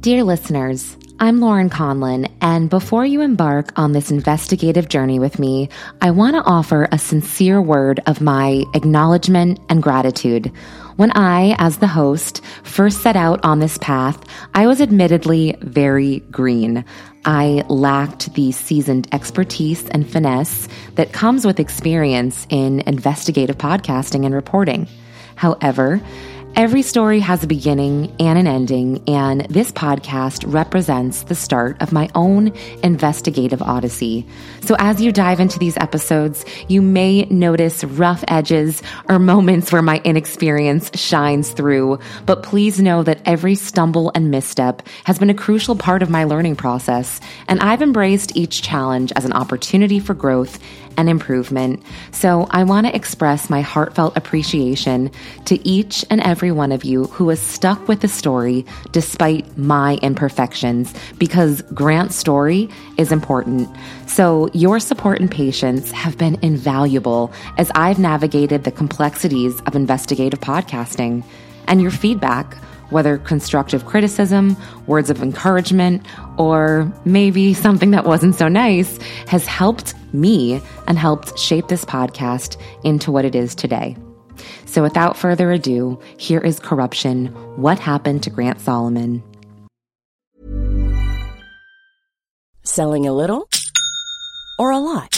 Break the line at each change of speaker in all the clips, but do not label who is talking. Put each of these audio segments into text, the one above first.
Dear listeners, I'm Lauren Conlin, and before you embark on this investigative journey with me, I want to offer a sincere word of my acknowledgement and gratitude. When I, as the host, first set out on this path, I was admittedly very green. I lacked the seasoned expertise and finesse that comes with experience in investigative podcasting and reporting. However, Every story has a beginning and an ending, and this podcast represents the start of my own investigative odyssey. So, as you dive into these episodes, you may notice rough edges or moments where my inexperience shines through, but please know that every stumble and misstep has been a crucial part of my learning process, and I've embraced each challenge as an opportunity for growth and improvement. So I want to express my heartfelt appreciation to each and every one of you who has stuck with the story despite my imperfections because Grant's story is important. So your support and patience have been invaluable as I've navigated the complexities of investigative podcasting and your feedback whether constructive criticism, words of encouragement, or maybe something that wasn't so nice, has helped me and helped shape this podcast into what it is today. So without further ado, here is Corruption What Happened to Grant Solomon?
Selling a little or a lot?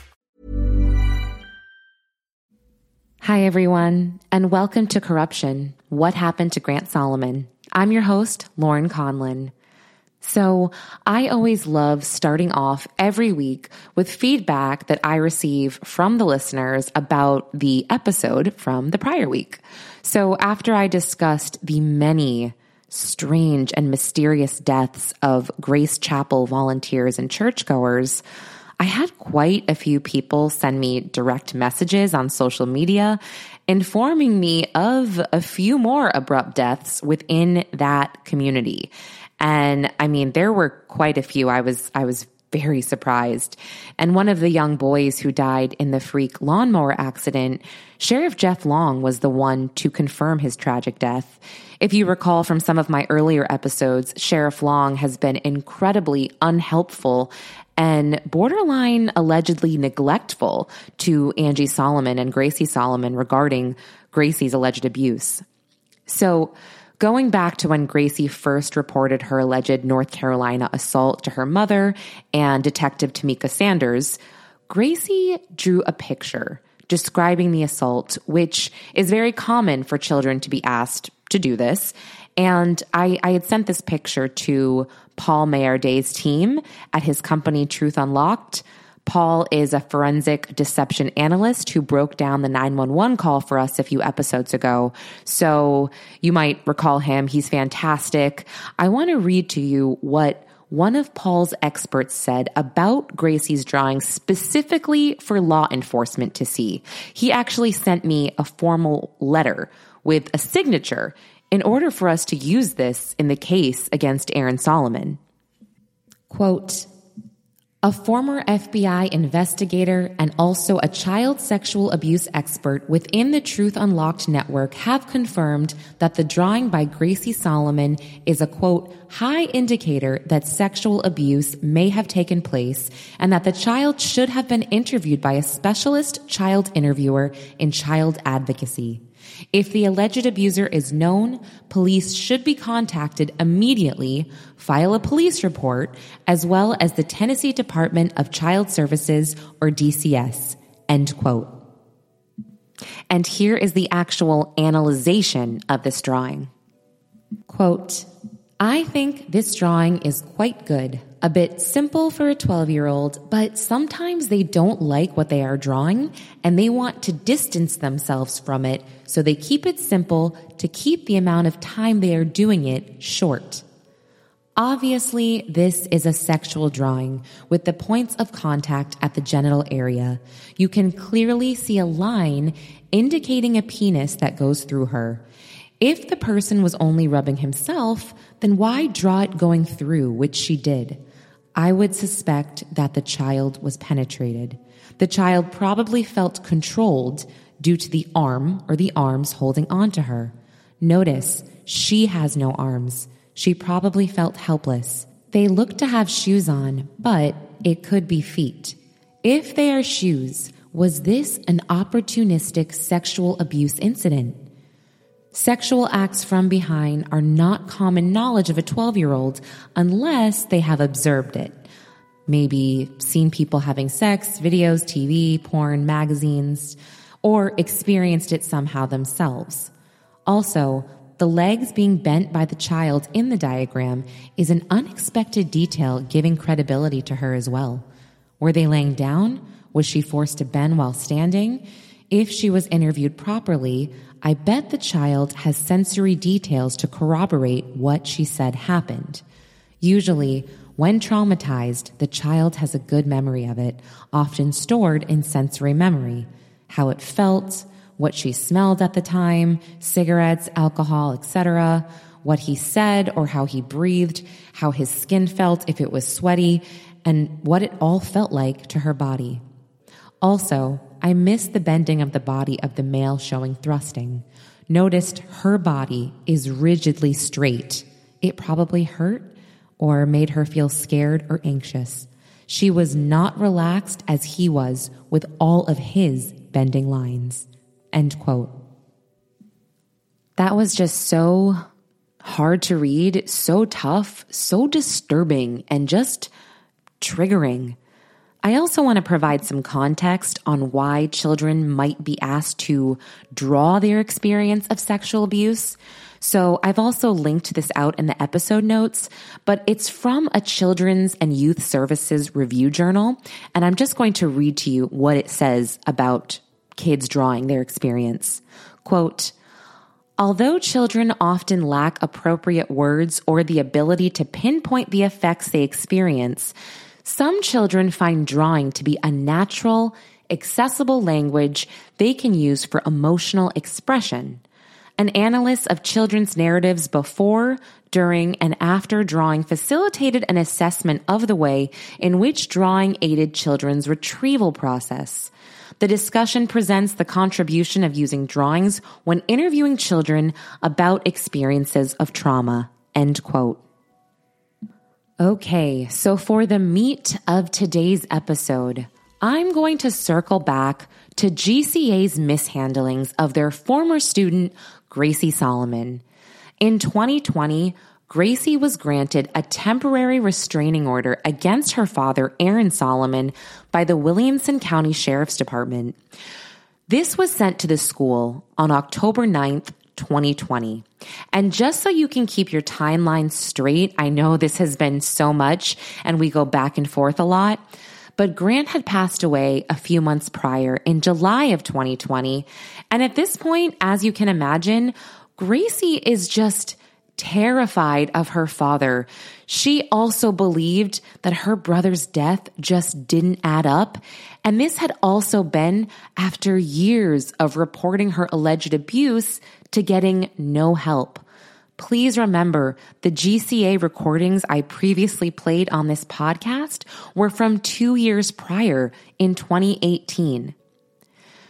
Hi, everyone, and welcome to Corruption What Happened to Grant Solomon? I'm your host, Lauren Conlin. So, I always love starting off every week with feedback that I receive from the listeners about the episode from the prior week. So, after I discussed the many strange and mysterious deaths of Grace Chapel volunteers and churchgoers, I had quite a few people send me direct messages on social media informing me of a few more abrupt deaths within that community. And I mean, there were quite a few. I was, I was very surprised. And one of the young boys who died in the freak lawnmower accident, Sheriff Jeff Long was the one to confirm his tragic death. If you recall from some of my earlier episodes, Sheriff Long has been incredibly unhelpful and borderline allegedly neglectful to Angie Solomon and Gracie Solomon regarding Gracie's alleged abuse. So, going back to when Gracie first reported her alleged North Carolina assault to her mother and Detective Tamika Sanders, Gracie drew a picture describing the assault, which is very common for children to be asked to do this. And I, I had sent this picture to Paul Mayarday's team at his company Truth Unlocked. Paul is a forensic deception analyst who broke down the 911 call for us a few episodes ago. So you might recall him. He's fantastic. I want to read to you what one of Paul's experts said about Gracie's drawing specifically for law enforcement to see. He actually sent me a formal letter with a signature in order for us to use this in the case against Aaron Solomon. Quote, a former FBI investigator and also a child sexual abuse expert within the Truth Unlocked network have confirmed that the drawing by Gracie Solomon is a quote, high indicator that sexual abuse may have taken place and that the child should have been interviewed by a specialist child interviewer in child advocacy. If the alleged abuser is known, police should be contacted immediately, file a police report, as well as the Tennessee Department of Child Services or DCS. End quote. And here is the actual analyzation of this drawing. Quote, I think this drawing is quite good. A bit simple for a 12 year old, but sometimes they don't like what they are drawing and they want to distance themselves from it, so they keep it simple to keep the amount of time they are doing it short. Obviously, this is a sexual drawing with the points of contact at the genital area. You can clearly see a line indicating a penis that goes through her. If the person was only rubbing himself, then why draw it going through, which she did? I would suspect that the child was penetrated. The child probably felt controlled due to the arm or the arms holding onto her. Notice, she has no arms. She probably felt helpless. They look to have shoes on, but it could be feet. If they are shoes, was this an opportunistic sexual abuse incident? Sexual acts from behind are not common knowledge of a 12 year old unless they have observed it. Maybe seen people having sex, videos, TV, porn, magazines, or experienced it somehow themselves. Also, the legs being bent by the child in the diagram is an unexpected detail giving credibility to her as well. Were they laying down? Was she forced to bend while standing? If she was interviewed properly, I bet the child has sensory details to corroborate what she said happened. Usually, when traumatized, the child has a good memory of it, often stored in sensory memory. How it felt, what she smelled at the time, cigarettes, alcohol, etc., what he said or how he breathed, how his skin felt if it was sweaty, and what it all felt like to her body. Also, I missed the bending of the body of the male showing thrusting. Noticed her body is rigidly straight. It probably hurt or made her feel scared or anxious. She was not relaxed as he was with all of his bending lines. End quote. That was just so hard to read, so tough, so disturbing, and just triggering. I also want to provide some context on why children might be asked to draw their experience of sexual abuse. So I've also linked this out in the episode notes, but it's from a Children's and Youth Services review journal. And I'm just going to read to you what it says about kids drawing their experience. Quote, Although children often lack appropriate words or the ability to pinpoint the effects they experience, some children find drawing to be a natural, accessible language they can use for emotional expression. An analyst of children's narratives before, during, and after drawing facilitated an assessment of the way in which drawing aided children's retrieval process. The discussion presents the contribution of using drawings when interviewing children about experiences of trauma. End quote. Okay, so for the meat of today's episode, I'm going to circle back to GCA's mishandlings of their former student, Gracie Solomon. In 2020, Gracie was granted a temporary restraining order against her father, Aaron Solomon, by the Williamson County Sheriff's Department. This was sent to the school on October 9th, 2020. And just so you can keep your timeline straight, I know this has been so much and we go back and forth a lot, but Grant had passed away a few months prior in July of 2020. And at this point, as you can imagine, Gracie is just terrified of her father. She also believed that her brother's death just didn't add up. And this had also been after years of reporting her alleged abuse to getting no help. Please remember the GCA recordings I previously played on this podcast were from two years prior in 2018.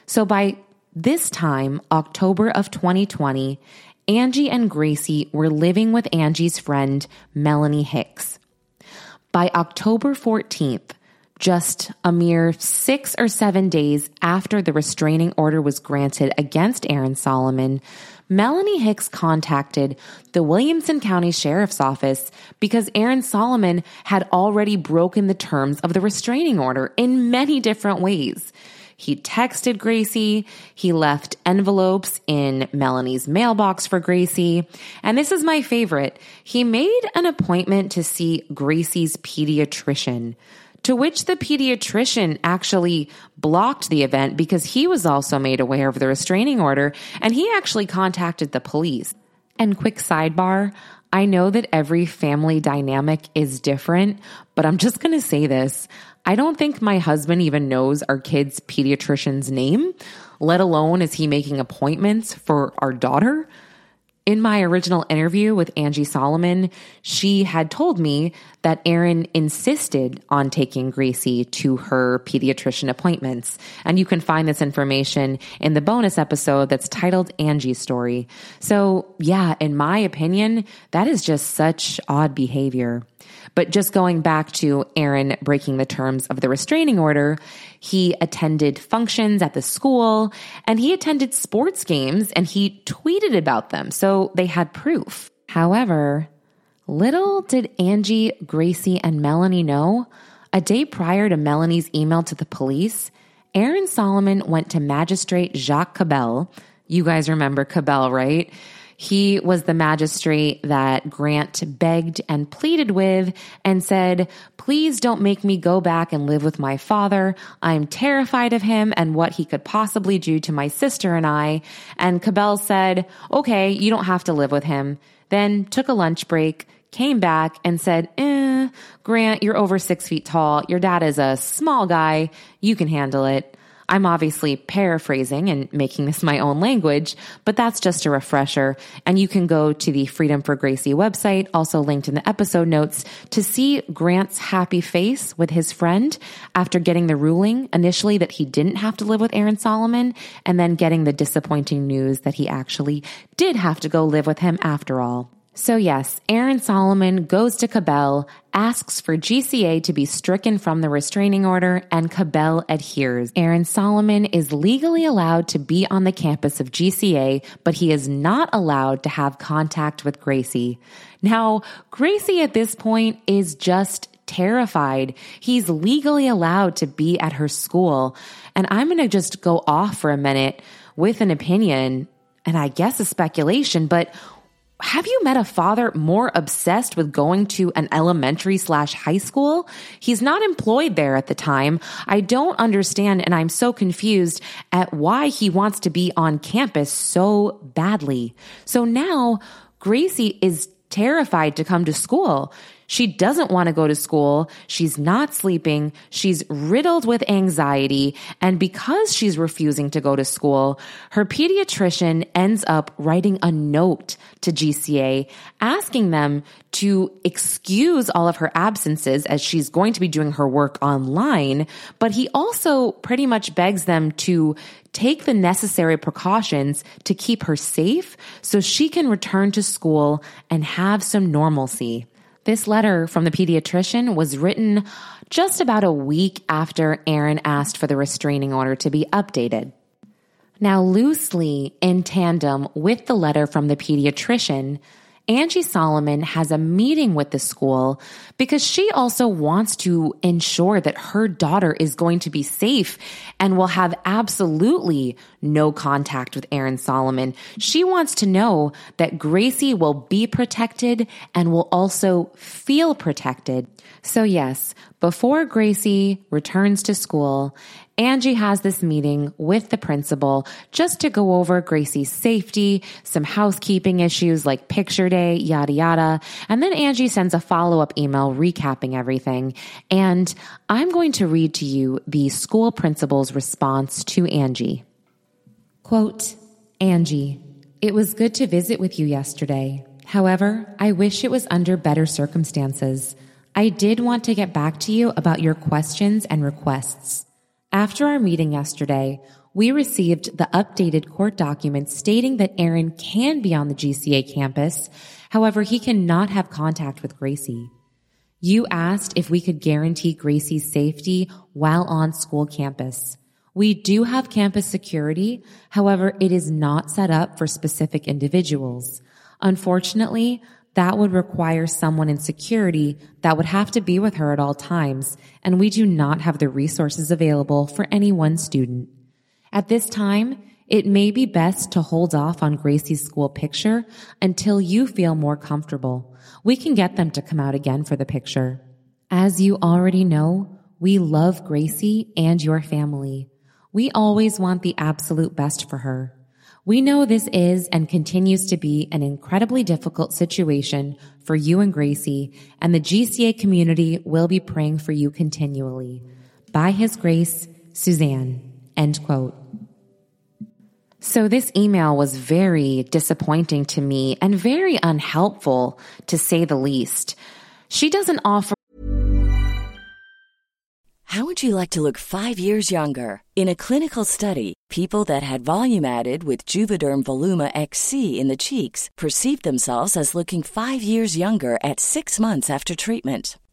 So by this time, October of 2020, Angie and Gracie were living with Angie's friend, Melanie Hicks. By October 14th, just a mere six or seven days after the restraining order was granted against Aaron Solomon, Melanie Hicks contacted the Williamson County Sheriff's Office because Aaron Solomon had already broken the terms of the restraining order in many different ways. He texted Gracie. He left envelopes in Melanie's mailbox for Gracie. And this is my favorite. He made an appointment to see Gracie's pediatrician to which the pediatrician actually blocked the event because he was also made aware of the restraining order and he actually contacted the police. And quick sidebar, I know that every family dynamic is different, but I'm just going to say this. I don't think my husband even knows our kid's pediatrician's name, let alone is he making appointments for our daughter. In my original interview with Angie Solomon, she had told me that Aaron insisted on taking Gracie to her pediatrician appointments. And you can find this information in the bonus episode that's titled Angie's Story. So, yeah, in my opinion, that is just such odd behavior. But just going back to Aaron breaking the terms of the restraining order, he attended functions at the school and he attended sports games and he tweeted about them. So they had proof. However, little did Angie, Gracie, and Melanie know a day prior to Melanie's email to the police, Aaron Solomon went to Magistrate Jacques Cabell. You guys remember Cabell, right? He was the magistrate that Grant begged and pleaded with and said, Please don't make me go back and live with my father. I'm terrified of him and what he could possibly do to my sister and I. And Cabell said, Okay, you don't have to live with him. Then took a lunch break, came back and said, eh, Grant, you're over six feet tall. Your dad is a small guy. You can handle it. I'm obviously paraphrasing and making this my own language, but that's just a refresher. And you can go to the Freedom for Gracie website, also linked in the episode notes, to see Grant's happy face with his friend after getting the ruling initially that he didn't have to live with Aaron Solomon, and then getting the disappointing news that he actually did have to go live with him after all. So, yes, Aaron Solomon goes to Cabell, asks for GCA to be stricken from the restraining order, and Cabell adheres. Aaron Solomon is legally allowed to be on the campus of GCA, but he is not allowed to have contact with Gracie. Now, Gracie at this point is just terrified. He's legally allowed to be at her school. And I'm going to just go off for a minute with an opinion and I guess a speculation, but have you met a father more obsessed with going to an elementary slash high school? He's not employed there at the time. I don't understand and I'm so confused at why he wants to be on campus so badly. So now Gracie is terrified to come to school. She doesn't want to go to school. She's not sleeping. She's riddled with anxiety. And because she's refusing to go to school, her pediatrician ends up writing a note to GCA asking them to excuse all of her absences as she's going to be doing her work online. But he also pretty much begs them to take the necessary precautions to keep her safe so she can return to school and have some normalcy. This letter from the pediatrician was written just about a week after Aaron asked for the restraining order to be updated. Now, loosely in tandem with the letter from the pediatrician, Angie Solomon has a meeting with the school because she also wants to ensure that her daughter is going to be safe and will have absolutely no contact with Aaron Solomon. She wants to know that Gracie will be protected and will also feel protected. So yes, Before Gracie returns to school, Angie has this meeting with the principal just to go over Gracie's safety, some housekeeping issues like picture day, yada yada. And then Angie sends a follow up email recapping everything. And I'm going to read to you the school principal's response to Angie. Quote, Angie, it was good to visit with you yesterday. However, I wish it was under better circumstances. I did want to get back to you about your questions and requests. After our meeting yesterday, we received the updated court documents stating that Aaron can be on the GCA campus. However, he cannot have contact with Gracie. You asked if we could guarantee Gracie's safety while on school campus. We do have campus security. However, it is not set up for specific individuals. Unfortunately, that would require someone in security that would have to be with her at all times, and we do not have the resources available for any one student. At this time, it may be best to hold off on Gracie's school picture until you feel more comfortable. We can get them to come out again for the picture. As you already know, we love Gracie and your family. We always want the absolute best for her. We know this is and continues to be an incredibly difficult situation for you and Gracie, and the GCA community will be praying for you continually. By His grace, Suzanne. End quote. So this email was very disappointing to me and very unhelpful, to say the least. She doesn't offer
How would you like to look five years younger? In a clinical study, people that had volume added with Juvederm Voluma XC in the cheeks perceived themselves as looking five years younger at six months after treatment.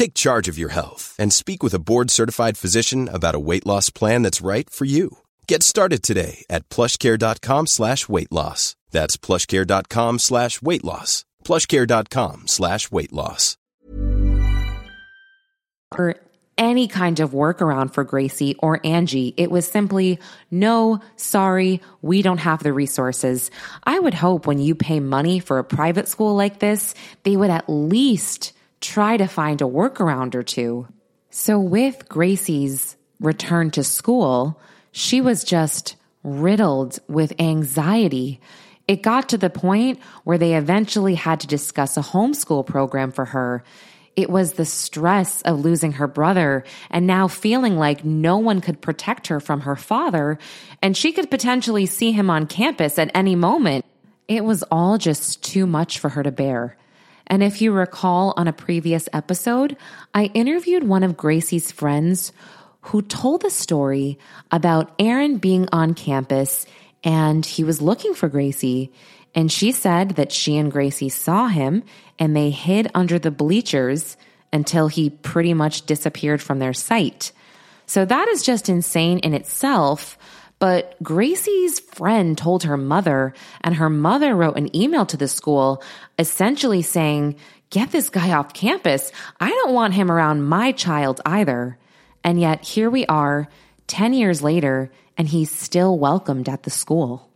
Take charge of your health and speak with a board-certified physician about a weight loss plan that's right for you. Get started today at plushcare.com slash weight loss. That's plushcare.com slash weight loss. plushcare.com slash weight loss.
or any kind of workaround for Gracie or Angie. It was simply, no, sorry, we don't have the resources. I would hope when you pay money for a private school like this, they would at least try to find a workaround or two. So with Gracie's return to school, she was just riddled with anxiety. It got to the point where they eventually had to discuss a homeschool program for her. It was the stress of losing her brother and now feeling like no one could protect her from her father, and she could potentially see him on campus at any moment. It was all just too much for her to bear. And if you recall on a previous episode, I interviewed one of Gracie's friends who told the story about Aaron being on campus and he was looking for Gracie. And she said that she and Gracie saw him and they hid under the bleachers until he pretty much disappeared from their sight. So that is just insane in itself. But Gracie's friend told her mother, and her mother wrote an email to the school essentially saying, Get this guy off campus. I don't want him around my child either. And yet here we are, 10 years later, and he's still welcomed at the school.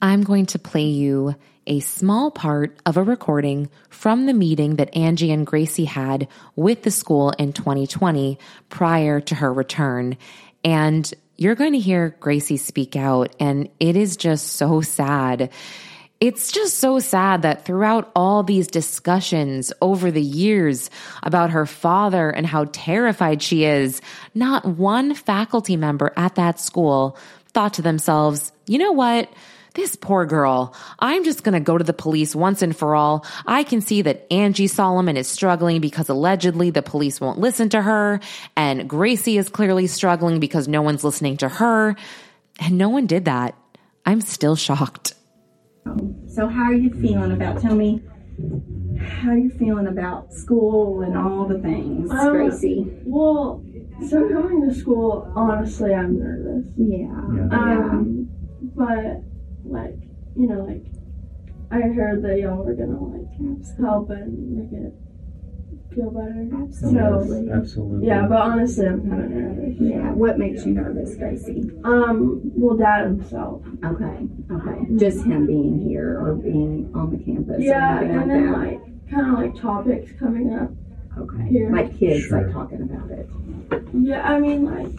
I'm going to play you a small part of a recording from the meeting that Angie and Gracie had with the school in 2020 prior to her return. And you're going to hear Gracie speak out, and it is just so sad. It's just so sad that throughout all these discussions over the years about her father and how terrified she is, not one faculty member at that school thought to themselves, you know what? This poor girl. I'm just going to go to the police once and for all. I can see that Angie Solomon is struggling because allegedly the police won't listen to her, and Gracie is clearly struggling because no one's listening to her. And no one did that. I'm still shocked.
So how are you feeling about? Tell me, how you're you feeling about school and all the things,
Um,
Gracie?
Well, so coming to school, honestly, I'm nervous.
Yeah.
Um, but like, you know, like, I heard that y'all were gonna like help and make it feel better.
Absolutely.
So,
Absolutely.
yeah, but honestly, I'm kind of nervous.
Yeah. What makes you nervous, Gracie?
Um, well, dad himself.
Okay. Okay. Just him being here or being on the campus.
Yeah,
or anything
and then
that.
like kind of like topics coming up.
okay.
here.
Like kids,
Sure.
like talking about it.
Yeah, I mean like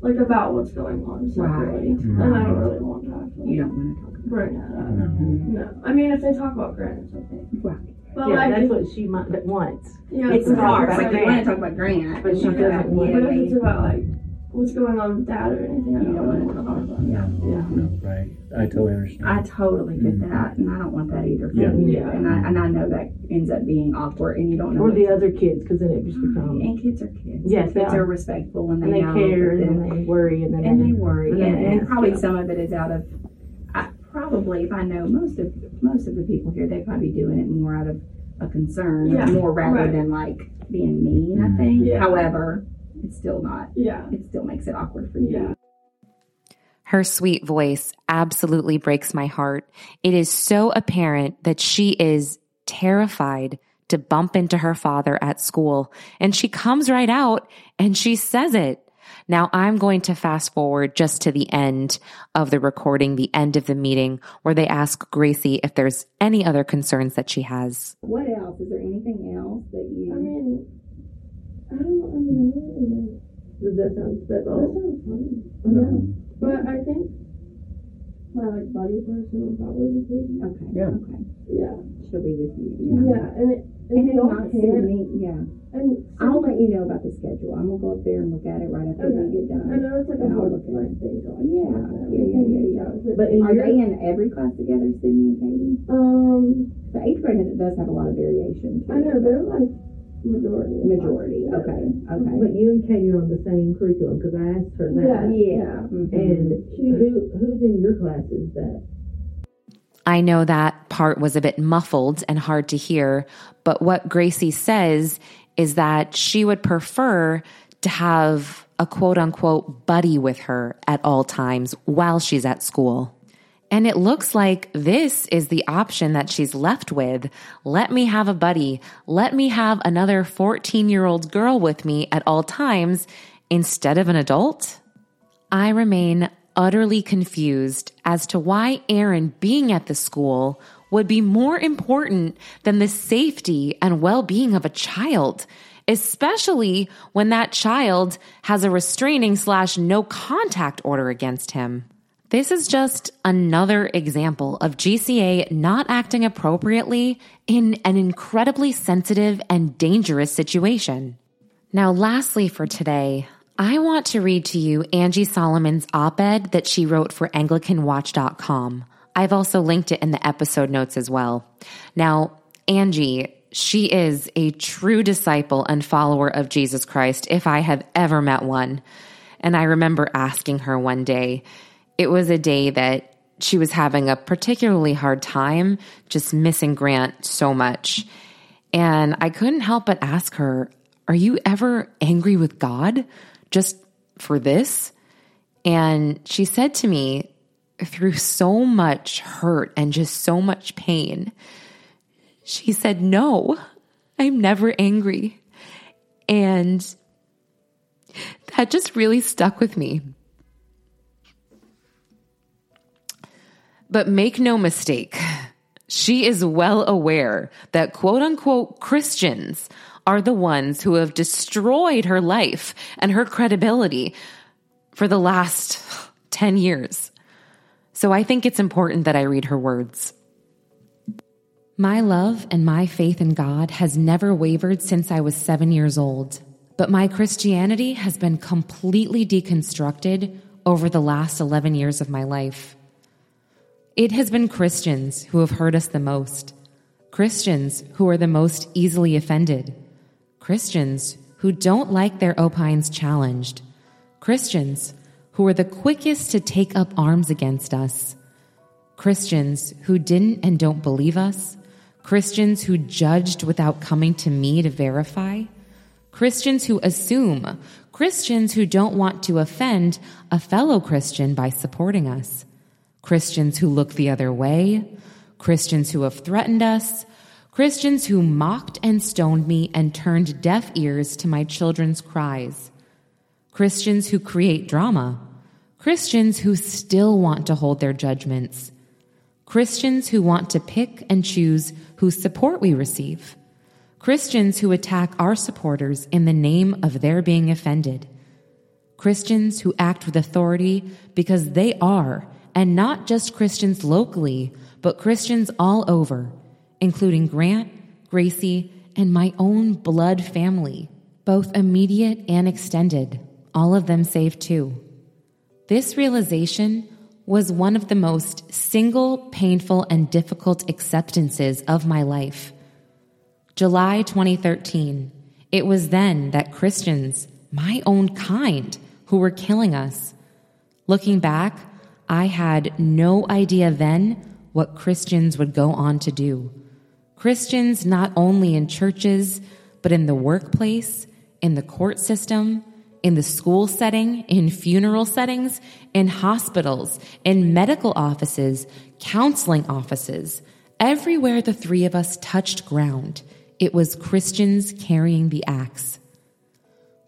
like about what's going on separately,
Right.
and I don't mm-hmm. really want to talk
You don't want to talk about
bring that up.
No.
No, I mean if they talk about Grant, it's okay.
it. Right.
But
Yeah,
like,
that's what she might, that wants.
yeah,
It's hard.
if
Like
it's
you
like-
want to talk about Grant,
But she doesn't
about
want-
But if it's about like what's going on with dad or anything, I don't,
don't want to talk
to
about it.
Yeah.
Yeah.
Right. I totally understand.
I totally get
Mhm.
that, and I don't want that either. for
Yeah.
you.
Yeah.
And I and I know that ends up being awkward, and you don't know.
Or the other kids, because then it just becomes,
And kids are kids.
Yes,
kids
are.
are respectful and they,
and they
know.
care,
that-
and they worry, and then
and they worry,
and
and, and probably
yeah.
some of it is out of. I, probably, if I know most of most of the people here, they probably doing it more out of a concern,
Yeah,
more rather
right.
than like being mean. I
Mhm.
think.
Yeah.
However, it's still not.
Yeah,
It still makes it awkward for you.
yeah.
Her sweet voice absolutely breaks my heart. It is so apparent that she is terrified to bump into her father at school. And she comes right out and she says it. Now I'm going to fast forward just to the end of the recording, the end of the meeting, where they ask Gracie if there's any other concerns that she has.
What else? Is there anything else that you?
I mean, I don't. I mean, I don't really know.
Does that sound
That sounds funny.
No.
But I think my like buddy person will probably be Katie.
okay.
Yeah.
Okay.
Yeah,
She'll be with you.
yeah, and it,
And
if
if
y'all
not,
can't,
send me. Yeah.
and
I'll let you know about the schedule. I'm gonna go up there and look at it right after we get done.
I know it's like a
And I'll
hard
at
like
it.
thing. So like,
Yeah, yeah, yeah, yeah, yeah.
But in
Are
your,
they in every class together, Sydney and Katie?
Um,
The eighth grade has- does have a lot of variation. to
I know
it.
they're like majority.
Majority. Okay. Okay.
but you and Katie are on the same curriculum, because I asked her that.
Yeah.
Yeah. mhm.
And who, who's in your classes that?
I know that part was a bit muffled and hard to hear, but what Gracie says is that she would prefer to have a quote unquote buddy with her at all times while she's at school. And it looks like this is the option that she's left with. Let me have a buddy. Let me have another 14 year old girl with me at all times instead of an adult. I remain utterly confused as to why Aaron being at the school would be more important than the safety and well being of a child, especially when that child has a restraining slash no contact order against him. This is just another example of GCA not acting appropriately in an incredibly sensitive and dangerous situation. Now, lastly, for today, I want to read to you Angie Solomon's op ed that she wrote for AnglicanWatch.com. I've also linked it in the episode notes as well. Now, Angie, she is a true disciple and follower of Jesus Christ, if I have ever met one. And I remember asking her one day, it was a day that she was having a particularly hard time, just missing Grant so much. And I couldn't help but ask her, Are you ever angry with God just for this? And she said to me, through so much hurt and just so much pain, she said, No, I'm never angry. And that just really stuck with me. But make no mistake, she is well aware that quote unquote Christians are the ones who have destroyed her life and her credibility for the last 10 years. So I think it's important that I read her words. My love and my faith in God has never wavered since I was seven years old, but my Christianity has been completely deconstructed over the last 11 years of my life. It has been Christians who have hurt us the most, Christians who are the most easily offended, Christians who don't like their opines challenged, Christians who are the quickest to take up arms against us, Christians who didn't and don't believe us, Christians who judged without coming to me to verify, Christians who assume, Christians who don't want to offend a fellow Christian by supporting us, Christians who look the other way, Christians who have threatened us, Christians who mocked and stoned me and turned deaf ears to my children's cries, Christians who create drama, Christians who still want to hold their judgments, Christians who want to pick and choose whose support we receive, Christians who attack our supporters in the name of their being offended, Christians who act with authority because they are, and not just Christians locally, but Christians all over, including Grant, Gracie, and my own blood family, both immediate and extended, all of them saved too. This realization was one of the most single, painful, and difficult acceptances of my life. July 2013. It was then that Christians, my own kind, who were killing us. Looking back, I had no idea then what Christians would go on to do. Christians not only in churches, but in the workplace, in the court system, in the school setting, in funeral settings, in hospitals, in medical offices, counseling offices. Everywhere the three of us touched ground, it was Christians carrying the axe.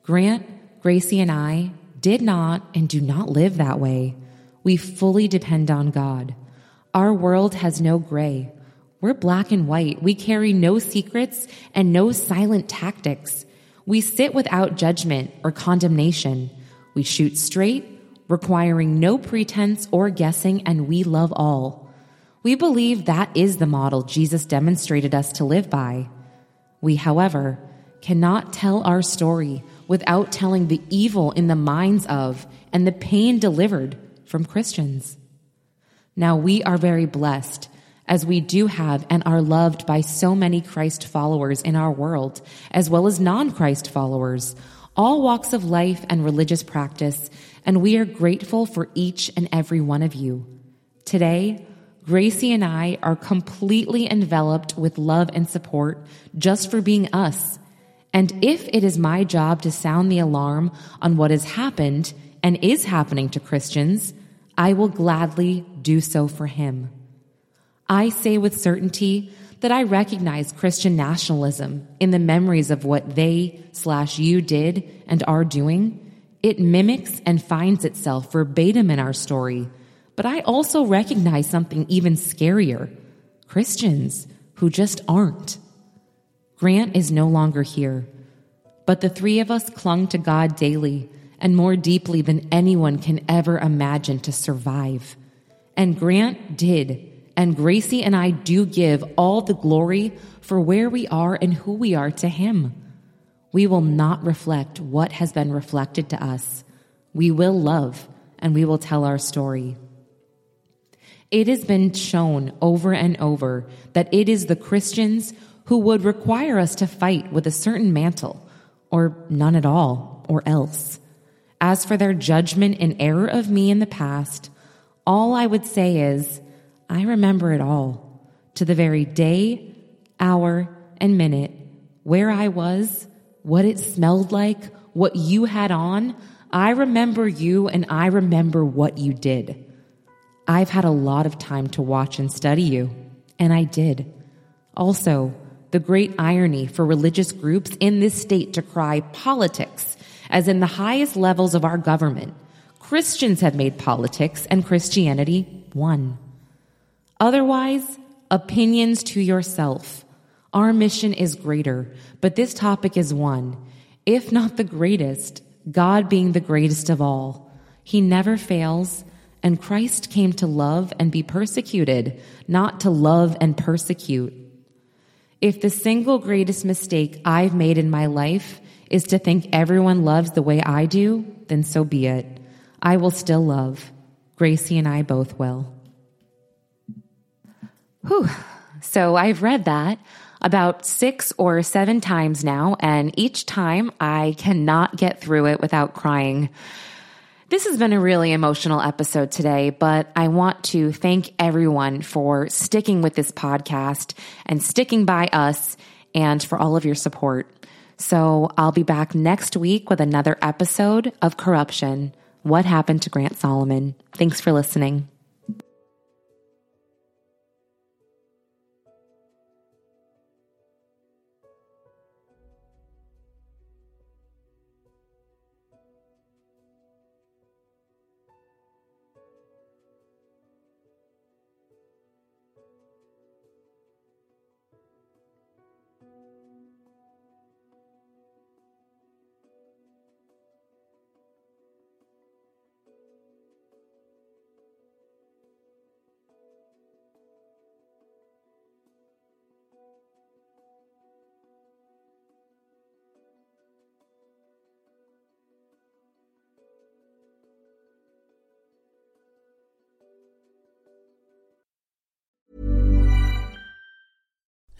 Grant, Gracie, and I did not and do not live that way. We fully depend on God. Our world has no gray. We're black and white. We carry no secrets and no silent tactics. We sit without judgment or condemnation. We shoot straight, requiring no pretense or guessing, and we love all. We believe that is the model Jesus demonstrated us to live by. We, however, cannot tell our story without telling the evil in the minds of and the pain delivered from Christians. Now, we are very blessed as we do have and are loved by so many Christ followers in our world, as well as non Christ followers, all walks of life and religious practice, and we are grateful for each and every one of you. Today, Gracie and I are completely enveloped with love and support just for being us. And if it is my job to sound the alarm on what has happened and is happening to Christians, I will gladly do so for him. I say with certainty that I recognize Christian nationalism in the memories of what they slash you did and are doing. It mimics and finds itself verbatim in our story. But I also recognize something even scarier Christians who just aren't. Grant is no longer here, but the three of us clung to God daily and more deeply than anyone can ever imagine to survive. And Grant did and Gracie and I do give all the glory for where we are and who we are to Him. We will not reflect what has been reflected to us. We will love and we will tell our story. It has been shown over and over that it is the Christians who would require us to fight with a certain mantle, or none at all, or else. As for their judgment and error of me in the past, all I would say is, I remember it all to the very day, hour, and minute, where I was, what it smelled like, what you had on. I remember you and I remember what you did. I've had a lot of time to watch and study you, and I did. Also, the great irony for religious groups in this state to cry politics as in the highest levels of our government. Christians have made politics and Christianity one. Otherwise, opinions to yourself. Our mission is greater, but this topic is one, if not the greatest, God being the greatest of all. He never fails, and Christ came to love and be persecuted, not to love and persecute. If the single greatest mistake I've made in my life is to think everyone loves the way I do, then so be it. I will still love. Gracie and I both will. Whew. So I've read that about six or seven times now, and each time I cannot get through it without crying. This has been a really emotional episode today, but I want to thank everyone for sticking with this podcast and sticking by us and for all of your support. So I'll be back next week with another episode of Corruption What Happened to Grant Solomon. Thanks for listening.